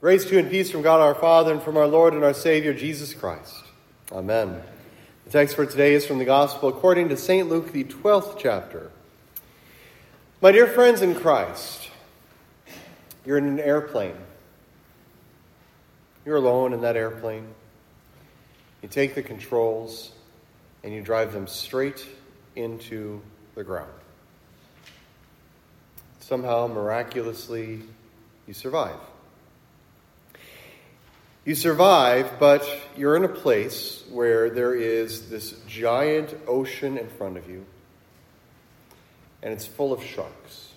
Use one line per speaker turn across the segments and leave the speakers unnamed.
Grace to you and peace from God our Father and from our Lord and our Savior Jesus Christ. Amen. The text for today is from the Gospel according to St. Luke, the 12th chapter. My dear friends in Christ, you're in an airplane. You're alone in that airplane. You take the controls and you drive them straight into the ground. Somehow, miraculously, you survive. You survive, but you're in a place where there is this giant ocean in front of you, and it's full of sharks.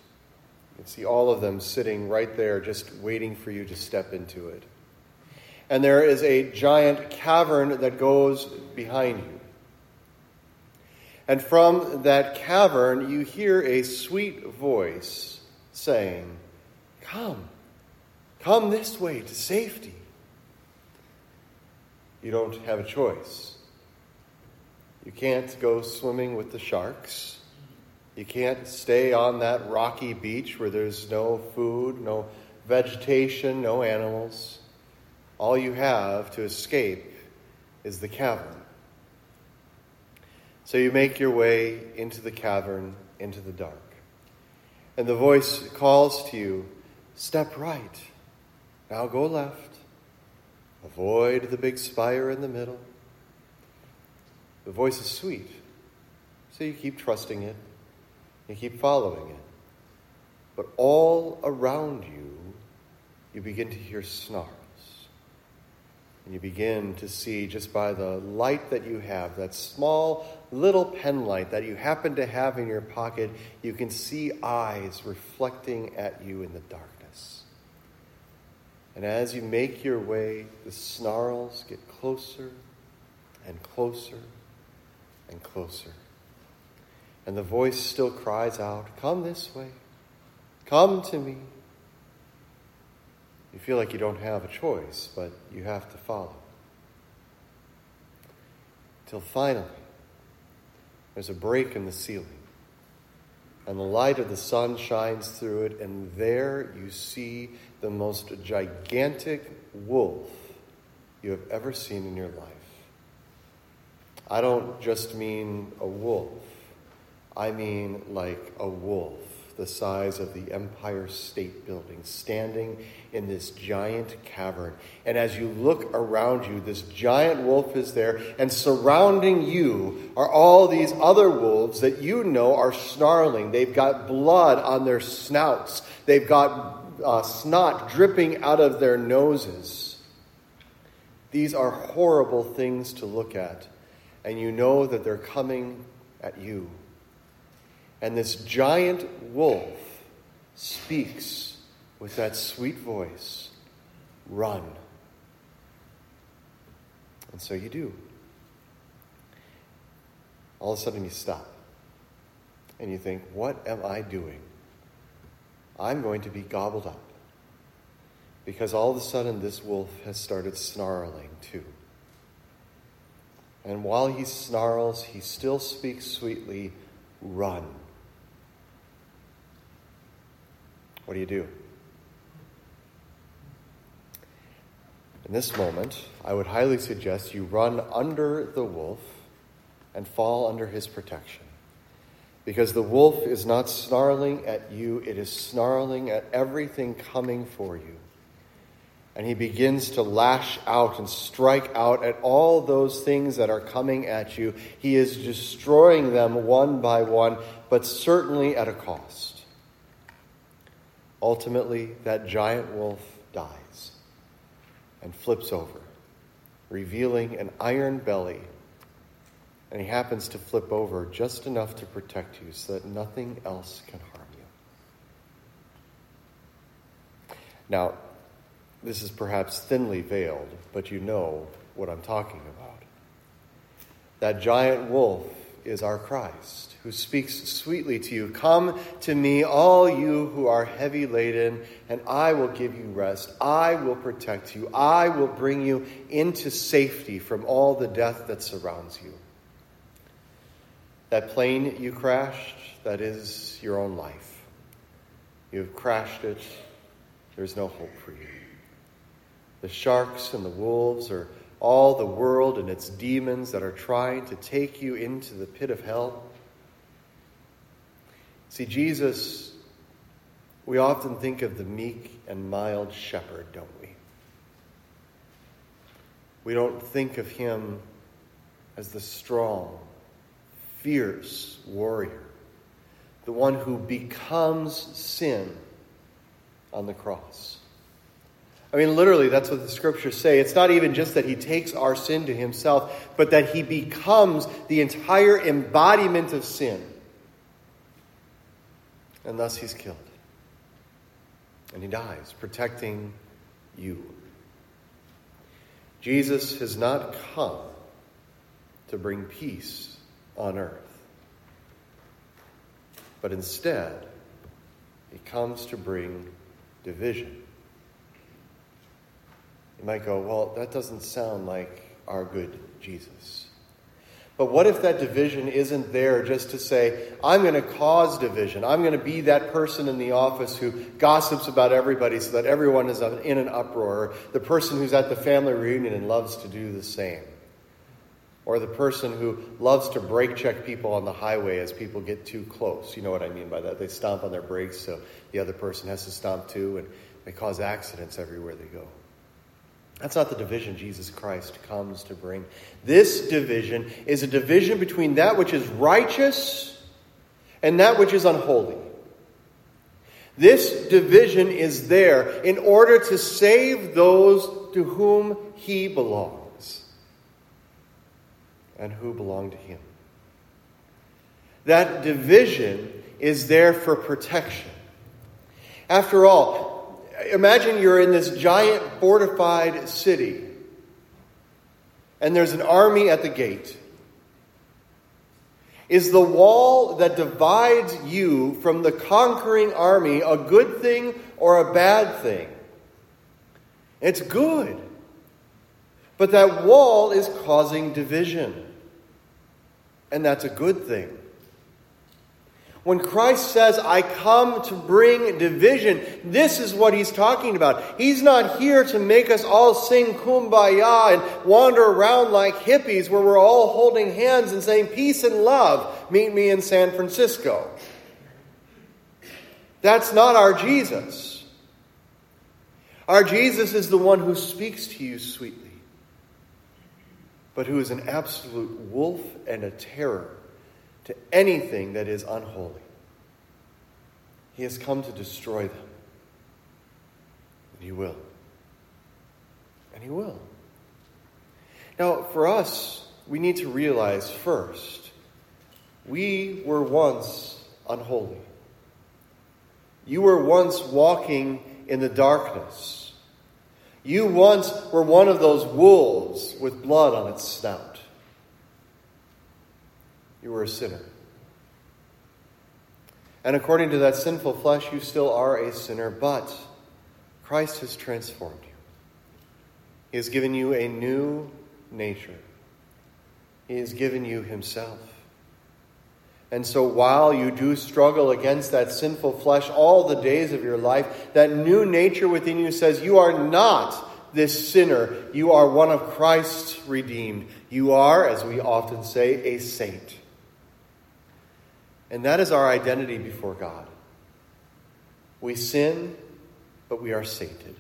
You can see all of them sitting right there, just waiting for you to step into it. And there is a giant cavern that goes behind you. And from that cavern, you hear a sweet voice saying, Come, come this way to safety you don't have a choice. You can't go swimming with the sharks. You can't stay on that rocky beach where there's no food, no vegetation, no animals. All you have to escape is the cavern. So you make your way into the cavern, into the dark. And the voice calls to you, Step right. Now go left. Avoid the big spire in the middle. The voice is sweet, so you keep trusting it, you keep following it. But all around you, you begin to hear snarls. And you begin to see, just by the light that you have, that small little pen light that you happen to have in your pocket, you can see eyes reflecting at you in the dark. And as you make your way, the snarls get closer and closer and closer. And the voice still cries out, Come this way. Come to me. You feel like you don't have a choice, but you have to follow. Till finally, there's a break in the ceiling, and the light of the sun shines through it, and there you see the most gigantic wolf you have ever seen in your life. I don't just mean a wolf, I mean like a wolf the size of the Empire State Building, standing in this giant cavern. And as you look around you, this giant wolf is there, and surrounding you are all these other wolves that you know are snarling. They've got blood on their snouts, they've got uh, snot dripping out of their noses. These are horrible things to look at, and you know that they're coming at you. And this giant wolf speaks with that sweet voice run. And so you do. All of a sudden you stop and you think, what am I doing? I'm going to be gobbled up. Because all of a sudden, this wolf has started snarling too. And while he snarls, he still speaks sweetly run. What do you do? In this moment, I would highly suggest you run under the wolf and fall under his protection. Because the wolf is not snarling at you, it is snarling at everything coming for you. And he begins to lash out and strike out at all those things that are coming at you. He is destroying them one by one, but certainly at a cost. Ultimately, that giant wolf dies and flips over, revealing an iron belly and he happens to flip over just enough to protect you so that nothing else can harm you. Now, this is perhaps thinly veiled, but you know what I'm talking about. That giant wolf is our Christ, who speaks sweetly to you Come to me, all you who are heavy laden, and I will give you rest. I will protect you. I will bring you into safety from all the death that surrounds you. That plane you crashed, that is your own life. You've crashed it. There's no hope for you. the sharks and the wolves, or all the world and its demons that are trying to take you into the pit of hell. See, Jesus, we often think of the meek and mild shepherd, don't we? We don't think of him as the strong, fierce warrior, the one who becomes sin on the cross. I mean, literally, that's what the scriptures say. It's not even just that he takes our sin to himself, but that he becomes the entire embodiment of sin. And thus he's killed. And he dies, protecting you. Jesus has not come to bring peace on earth, but instead, he comes to bring division. You might go, well, that doesn't sound like our good Jesus. But what if that division isn't there just to say, I'm going to cause division? I'm going to be that person in the office who gossips about everybody so that everyone is in an uproar. The person who's at the family reunion and loves to do the same. Or the person who loves to brake check people on the highway as people get too close. You know what I mean by that. They stomp on their brakes so the other person has to stomp too, and they cause accidents everywhere they go. That's not the division Jesus Christ comes to bring. This division is a division between that which is righteous and that which is unholy. This division is there in order to save those to whom he belongs and who belong to him. That division is there for protection. After all, imagine you're in this giant fortified city, and there's an army at the gate. Is the wall that divides you from the conquering army a good thing or a bad thing? It's good. But that wall is causing division. And that's a good thing. When Christ says, I come to bring division, this is what he's talking about. He's not here to make us all sing kumbaya and wander around like hippies where we're all holding hands and saying, Peace and love, meet me in San Francisco. That's not our Jesus. Our Jesus is the one who speaks to you sweetly, but who is an absolute wolf and a terror to anything that is unholy. He has come to destroy them. And He will. And He will. Now, for us, we need to realize first, we were once unholy. You were once walking in the darkness. You once were one of those wolves with blood on its snout. You were a sinner. And according to that sinful flesh, you still are a sinner, but Christ has transformed you. He has given you a new nature, He has given you Himself. And so while you do struggle against that sinful flesh all the days of your life, that new nature within you says, You are not this sinner. You are one of Christ's redeemed. You are, as we often say, a saint. And that is our identity before God. We sin, but we are sainted.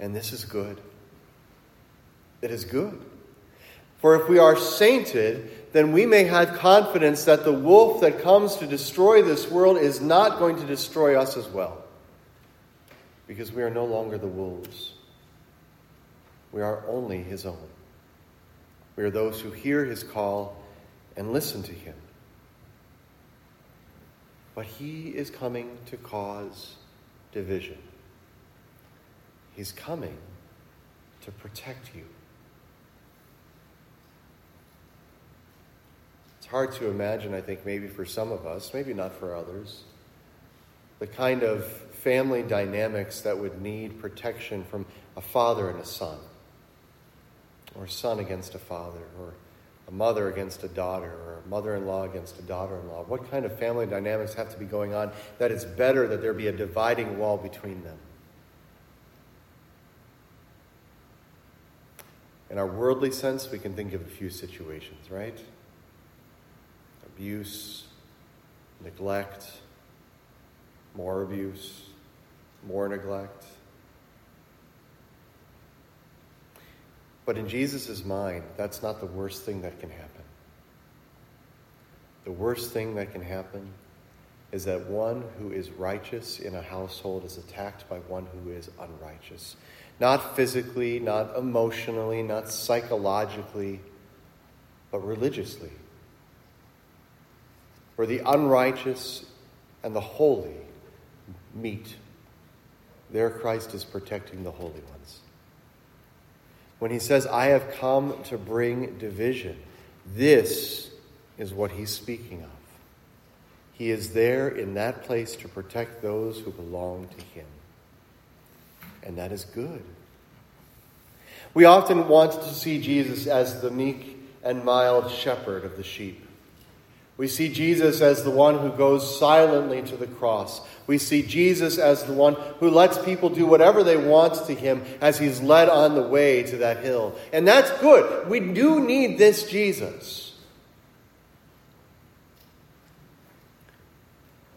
And this is good. It is good. For if we are sainted, then we may have confidence that the wolf that comes to destroy this world is not going to destroy us as well. Because we are no longer the wolves. We are only his own. We are those who hear his call and listen to him. But he is coming to cause division. He's coming to protect you. It's hard to imagine, I think, maybe for some of us, maybe not for others, the kind of family dynamics that would need protection from a father and a son, or a son against a father, or a mother against a daughter or a mother in law against a daughter in law? What kind of family dynamics have to be going on that it's better that there be a dividing wall between them? In our worldly sense, we can think of a few situations, right? Abuse, neglect, more abuse, more neglect. But in Jesus' mind, that's not the worst thing that can happen. The worst thing that can happen is that one who is righteous in a household is attacked by one who is unrighteous. Not physically, not emotionally, not psychologically, but religiously. Where the unrighteous and the holy meet. There, Christ is protecting the holy ones. When he says, I have come to bring division, this is what he's speaking of. He is there in that place to protect those who belong to him. And that is good. We often want to see Jesus as the meek and mild shepherd of the sheep. We see Jesus as the one who goes silently to the cross. We see Jesus as the one who lets people do whatever they want to him as he's led on the way to that hill. And that's good. We do need this Jesus.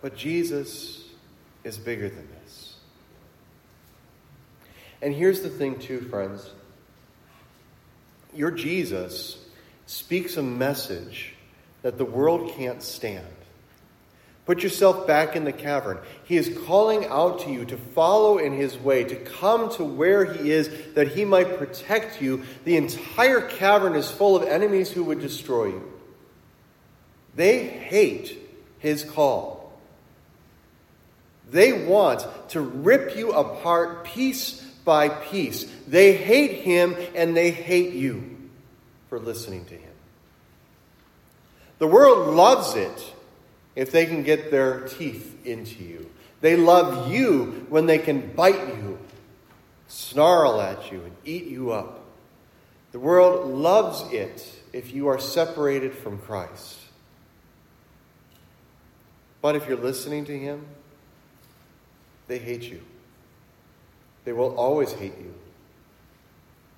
But Jesus is bigger than this. And here's the thing, too, friends. Your Jesus speaks a message that the world can't stand. Put yourself back in the cavern. He is calling out to you to follow in his way, to come to where he is, that he might protect you. The entire cavern is full of enemies who would destroy you. They hate his call. They want to rip you apart piece by piece. They hate him and they hate you for listening to him. The world loves it if they can get their teeth into you. They love you when they can bite you, snarl at you, and eat you up. The world loves it if you are separated from Christ. But if you're listening to Him, they hate you. They will always hate you.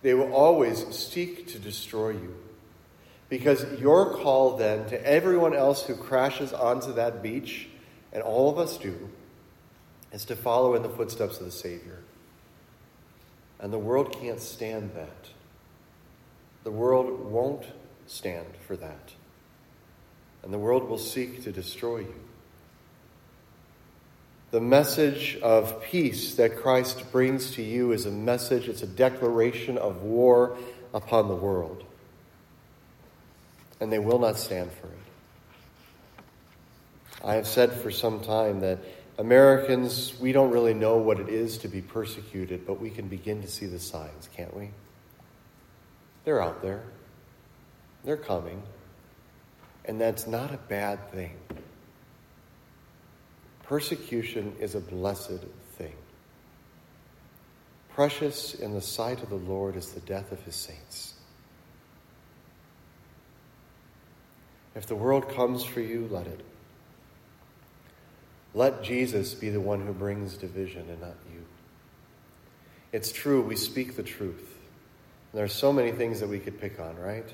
They will always seek to destroy you. Because your call then to everyone else who crashes onto that beach, and all of us do, is to follow in the footsteps of the Savior. And the world can't stand that. The world won't stand for that. And the world will seek to destroy you. The message of peace that Christ brings to you is a message, it's a declaration of war upon the world and they will not stand for it. I have said for some time that Americans, we don't really know what it is to be persecuted, but we can begin to see the signs, can't we? They're out there, they're coming, and that's not a bad thing. Persecution is a blessed thing. Precious in the sight of the Lord is the death of his saints. If the world comes for you, let it. Let Jesus be the one who brings division and not you. It's true, we speak the truth. There are so many things that we could pick on, right?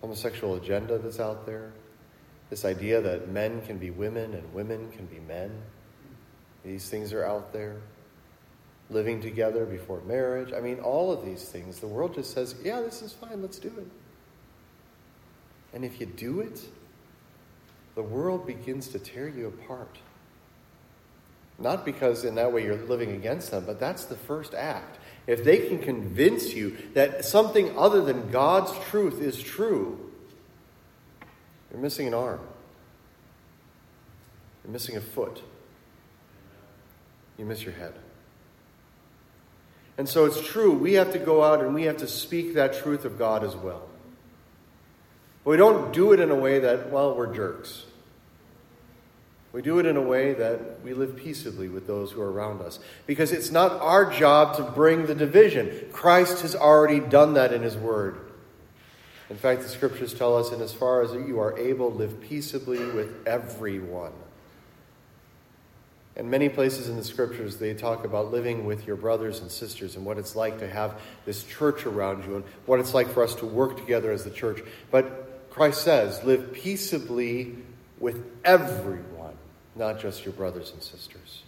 Homosexual agenda that's out there, this idea that men can be women and women can be men. These things are out there. Living together before marriage. I mean, all of these things. The world just says, yeah, this is fine, let's do it. And if you do it, the world begins to tear you apart. Not because in that way you're living against them, but that's the first act. If they can convince you that something other than God's truth is true, you're missing an arm. You're missing a foot. You miss your head. And so it's true, we have to go out and we have to speak that truth of God as well. But we don't do it in a way that, well, we're jerks. We do it in a way that we live peaceably with those who are around us. Because it's not our job to bring the division. Christ has already done that in His Word. In fact, the scriptures tell us, in as far as you are able, live peaceably with everyone. And many places in the scriptures, they talk about living with your brothers and sisters and what it's like to have this church around you and what it's like for us to work together as the church. But Christ says, live peaceably with everyone, not just your brothers and sisters.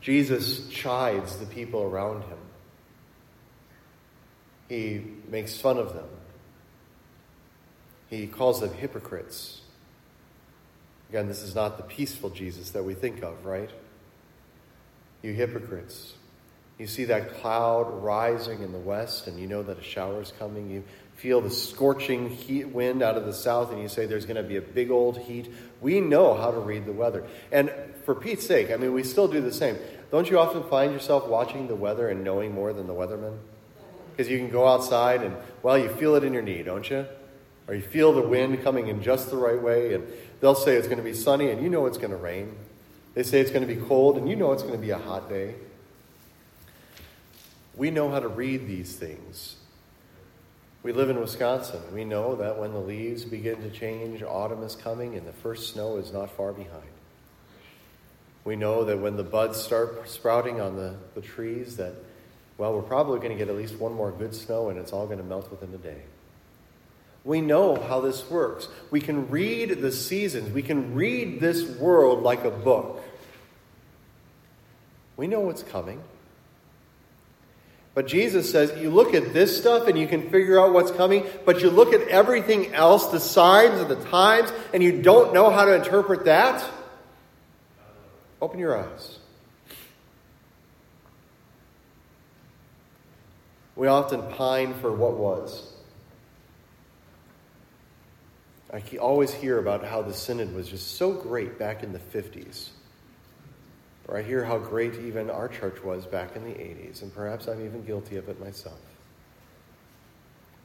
Jesus chides the people around him. He makes fun of them. He calls them hypocrites. Again, this is not the peaceful Jesus that we think of, right? You hypocrites. You see that cloud rising in the west, and you know that a shower is coming. You feel the scorching heat wind out of the south, and you say there's going to be a big old heat. We know how to read the weather. And for Pete's sake, I mean, we still do the same. Don't you often find yourself watching the weather and knowing more than the weatherman? Because you can go outside and, well, you feel it in your knee, don't you? Or you feel the wind coming in just the right way, and They'll say it's going to be sunny and you know it's going to rain. They say it's going to be cold and you know it's going to be a hot day. We know how to read these things. We live in Wisconsin. We know that when the leaves begin to change, autumn is coming and the first snow is not far behind. We know that when the buds start sprouting on the, the trees, that, well, we're probably going to get at least one more good snow and it's all going to melt within a day. We know how this works. We can read the seasons, we can read this world like a book. We know what's coming. But Jesus says you look at this stuff and you can figure out what's coming, but you look at everything else, the signs and the times, and you don't know how to interpret that. Open your eyes. We often pine for what was. I always hear about how the synod was just so great back in the 50s. I hear how great even our church was back in the 80s, and perhaps I'm even guilty of it myself.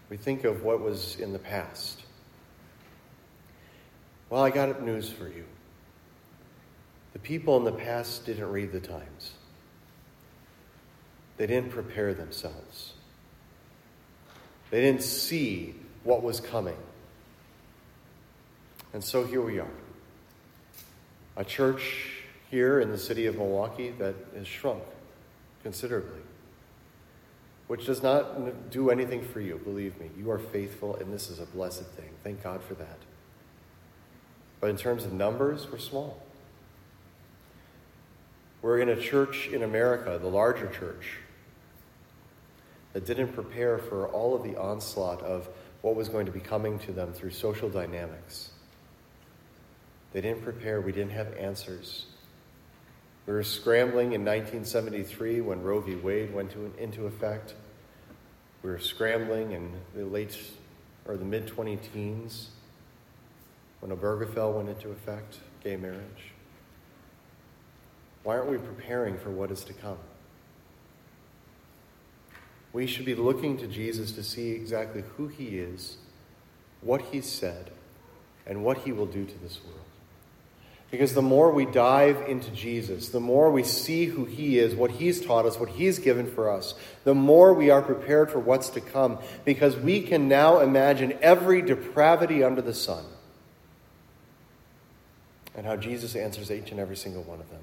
We think of what was in the past. Well, I got up news for you. The people in the past didn't read the times, they didn't prepare themselves, they didn't see what was coming. And so here we are. A church here in the city of Milwaukee that has shrunk considerably, which does not do anything for you, believe me. You are faithful, and this is a blessed thing. Thank God for that. But in terms of numbers, we're small. We're in a church in America, the larger church, that didn't prepare for all of the onslaught of what was going to be coming to them through social dynamics. They didn't prepare, we didn't have answers. We were scrambling in 1973 when Roe v. Wade went to, into effect. We were scrambling in the late or the mid 20 teens when Obergefell went into effect, gay marriage. Why aren't we preparing for what is to come? We should be looking to Jesus to see exactly who he is, what he said, and what he will do to this world. Because the more we dive into Jesus, the more we see who He is, what He's taught us, what He's given for us, the more we are prepared for what's to come. Because we can now imagine every depravity under the sun and how Jesus answers each and every single one of them.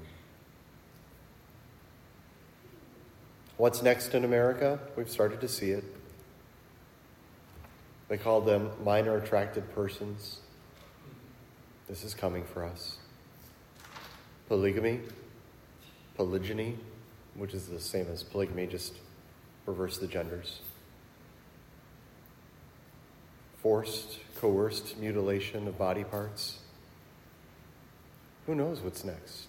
What's next in America? We've started to see it. They call them minor attracted persons. This is coming for us polygamy, polygyny, which is the same as polygamy, just reverse the genders. Forced, coerced mutilation of body parts. Who knows what's next?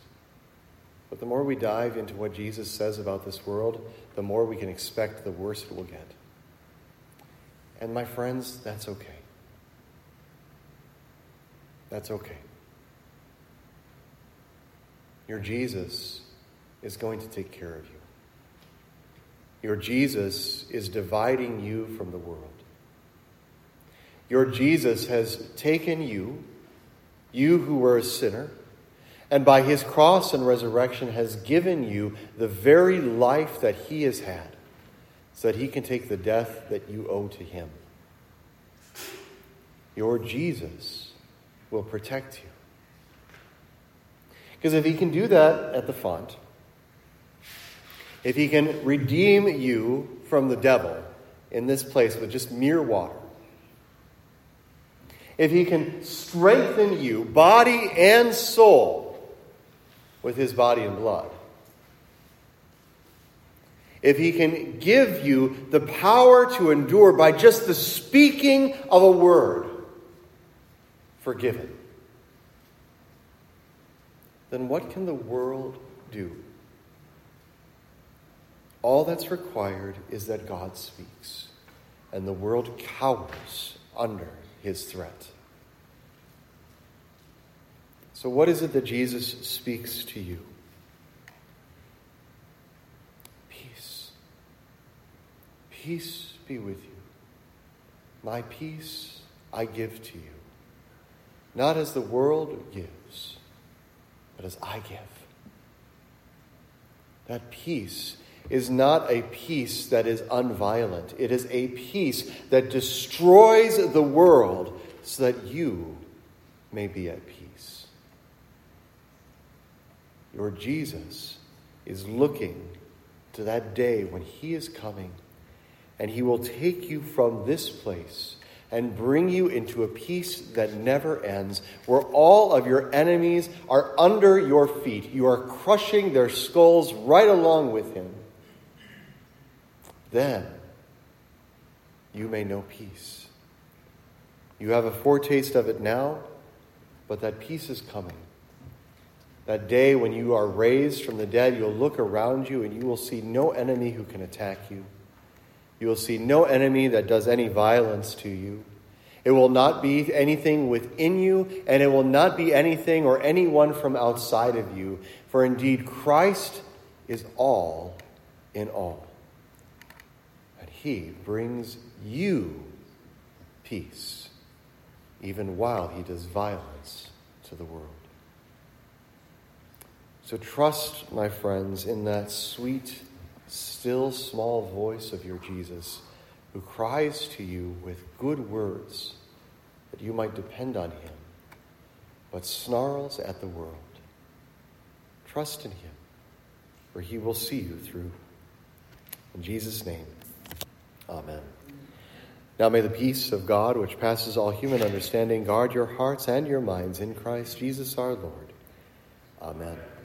But the more we dive into what Jesus says about this world, the more we can expect the worse it will get. And my friends, that's okay. That's okay. Your Jesus is going to take care of you. Your Jesus is dividing you from the world. Your Jesus has taken you, you who were a sinner, and by his cross and resurrection has given you the very life that he has had, so that he can take the death that you owe to him. Your Jesus will protect you. Because if he can do that at the font, if he can redeem you from the devil in this place with just mere water, if he can strengthen you, body and soul, with his body and blood, if he can give you the power to endure by just the speaking of a word, forgiven, then what can the world do? All that's required is that God speaks, and the world cowers under his threat. So, what is it that Jesus speaks to you? Peace. Peace be with you. My peace I give to you, not as the world gives, but as I give. That peace is not a peace that is unviolent. It is a peace that destroys the world so that you may be at peace. Your Jesus is looking to that day when he is coming and he will take you from this place and bring you into a peace that never ends, where all of your enemies are under your feet. You are crushing their skulls right along with him. Then you may know peace. You have a foretaste of it now, but that peace is coming. That day when you are raised from the dead, you'll look around you and you will see no enemy who can attack you. You will see no enemy that does any violence to you. It will not be anything within you, and it will not be anything or anyone from outside of you. For indeed, Christ is all in all. And he brings you peace, even while he does violence to the world. So trust, my friends, in that sweet still small voice of your Jesus who cries to you with good words that you might depend on him, but snarls at the world. Trust in him, for he will see you through. In Jesus' name, amen. Now may the peace of God, which passes all human understanding, guard your hearts and your minds in Christ Jesus our Lord. Amen.